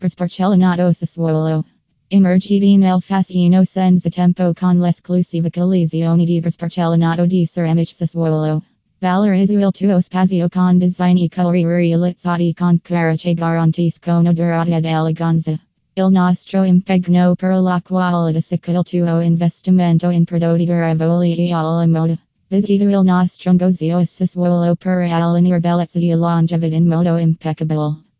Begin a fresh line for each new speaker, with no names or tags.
Gres Porcellanato Sassuolo. Emergiti nel fascino senza tempo con l'esclusiva collisione di Sparcellonato di Ceramiche Sassuolo. Valorizzo il tuo spazio con design e colori realizzati con carace garantiscono durata ed eleganza. Il nostro impegno per la qualità secca il tuo investimento in prodotti durevoli e alla moda. Visita il nostro negozio a Sassuolo per allenare bellezza e longevità in modo impeccabile.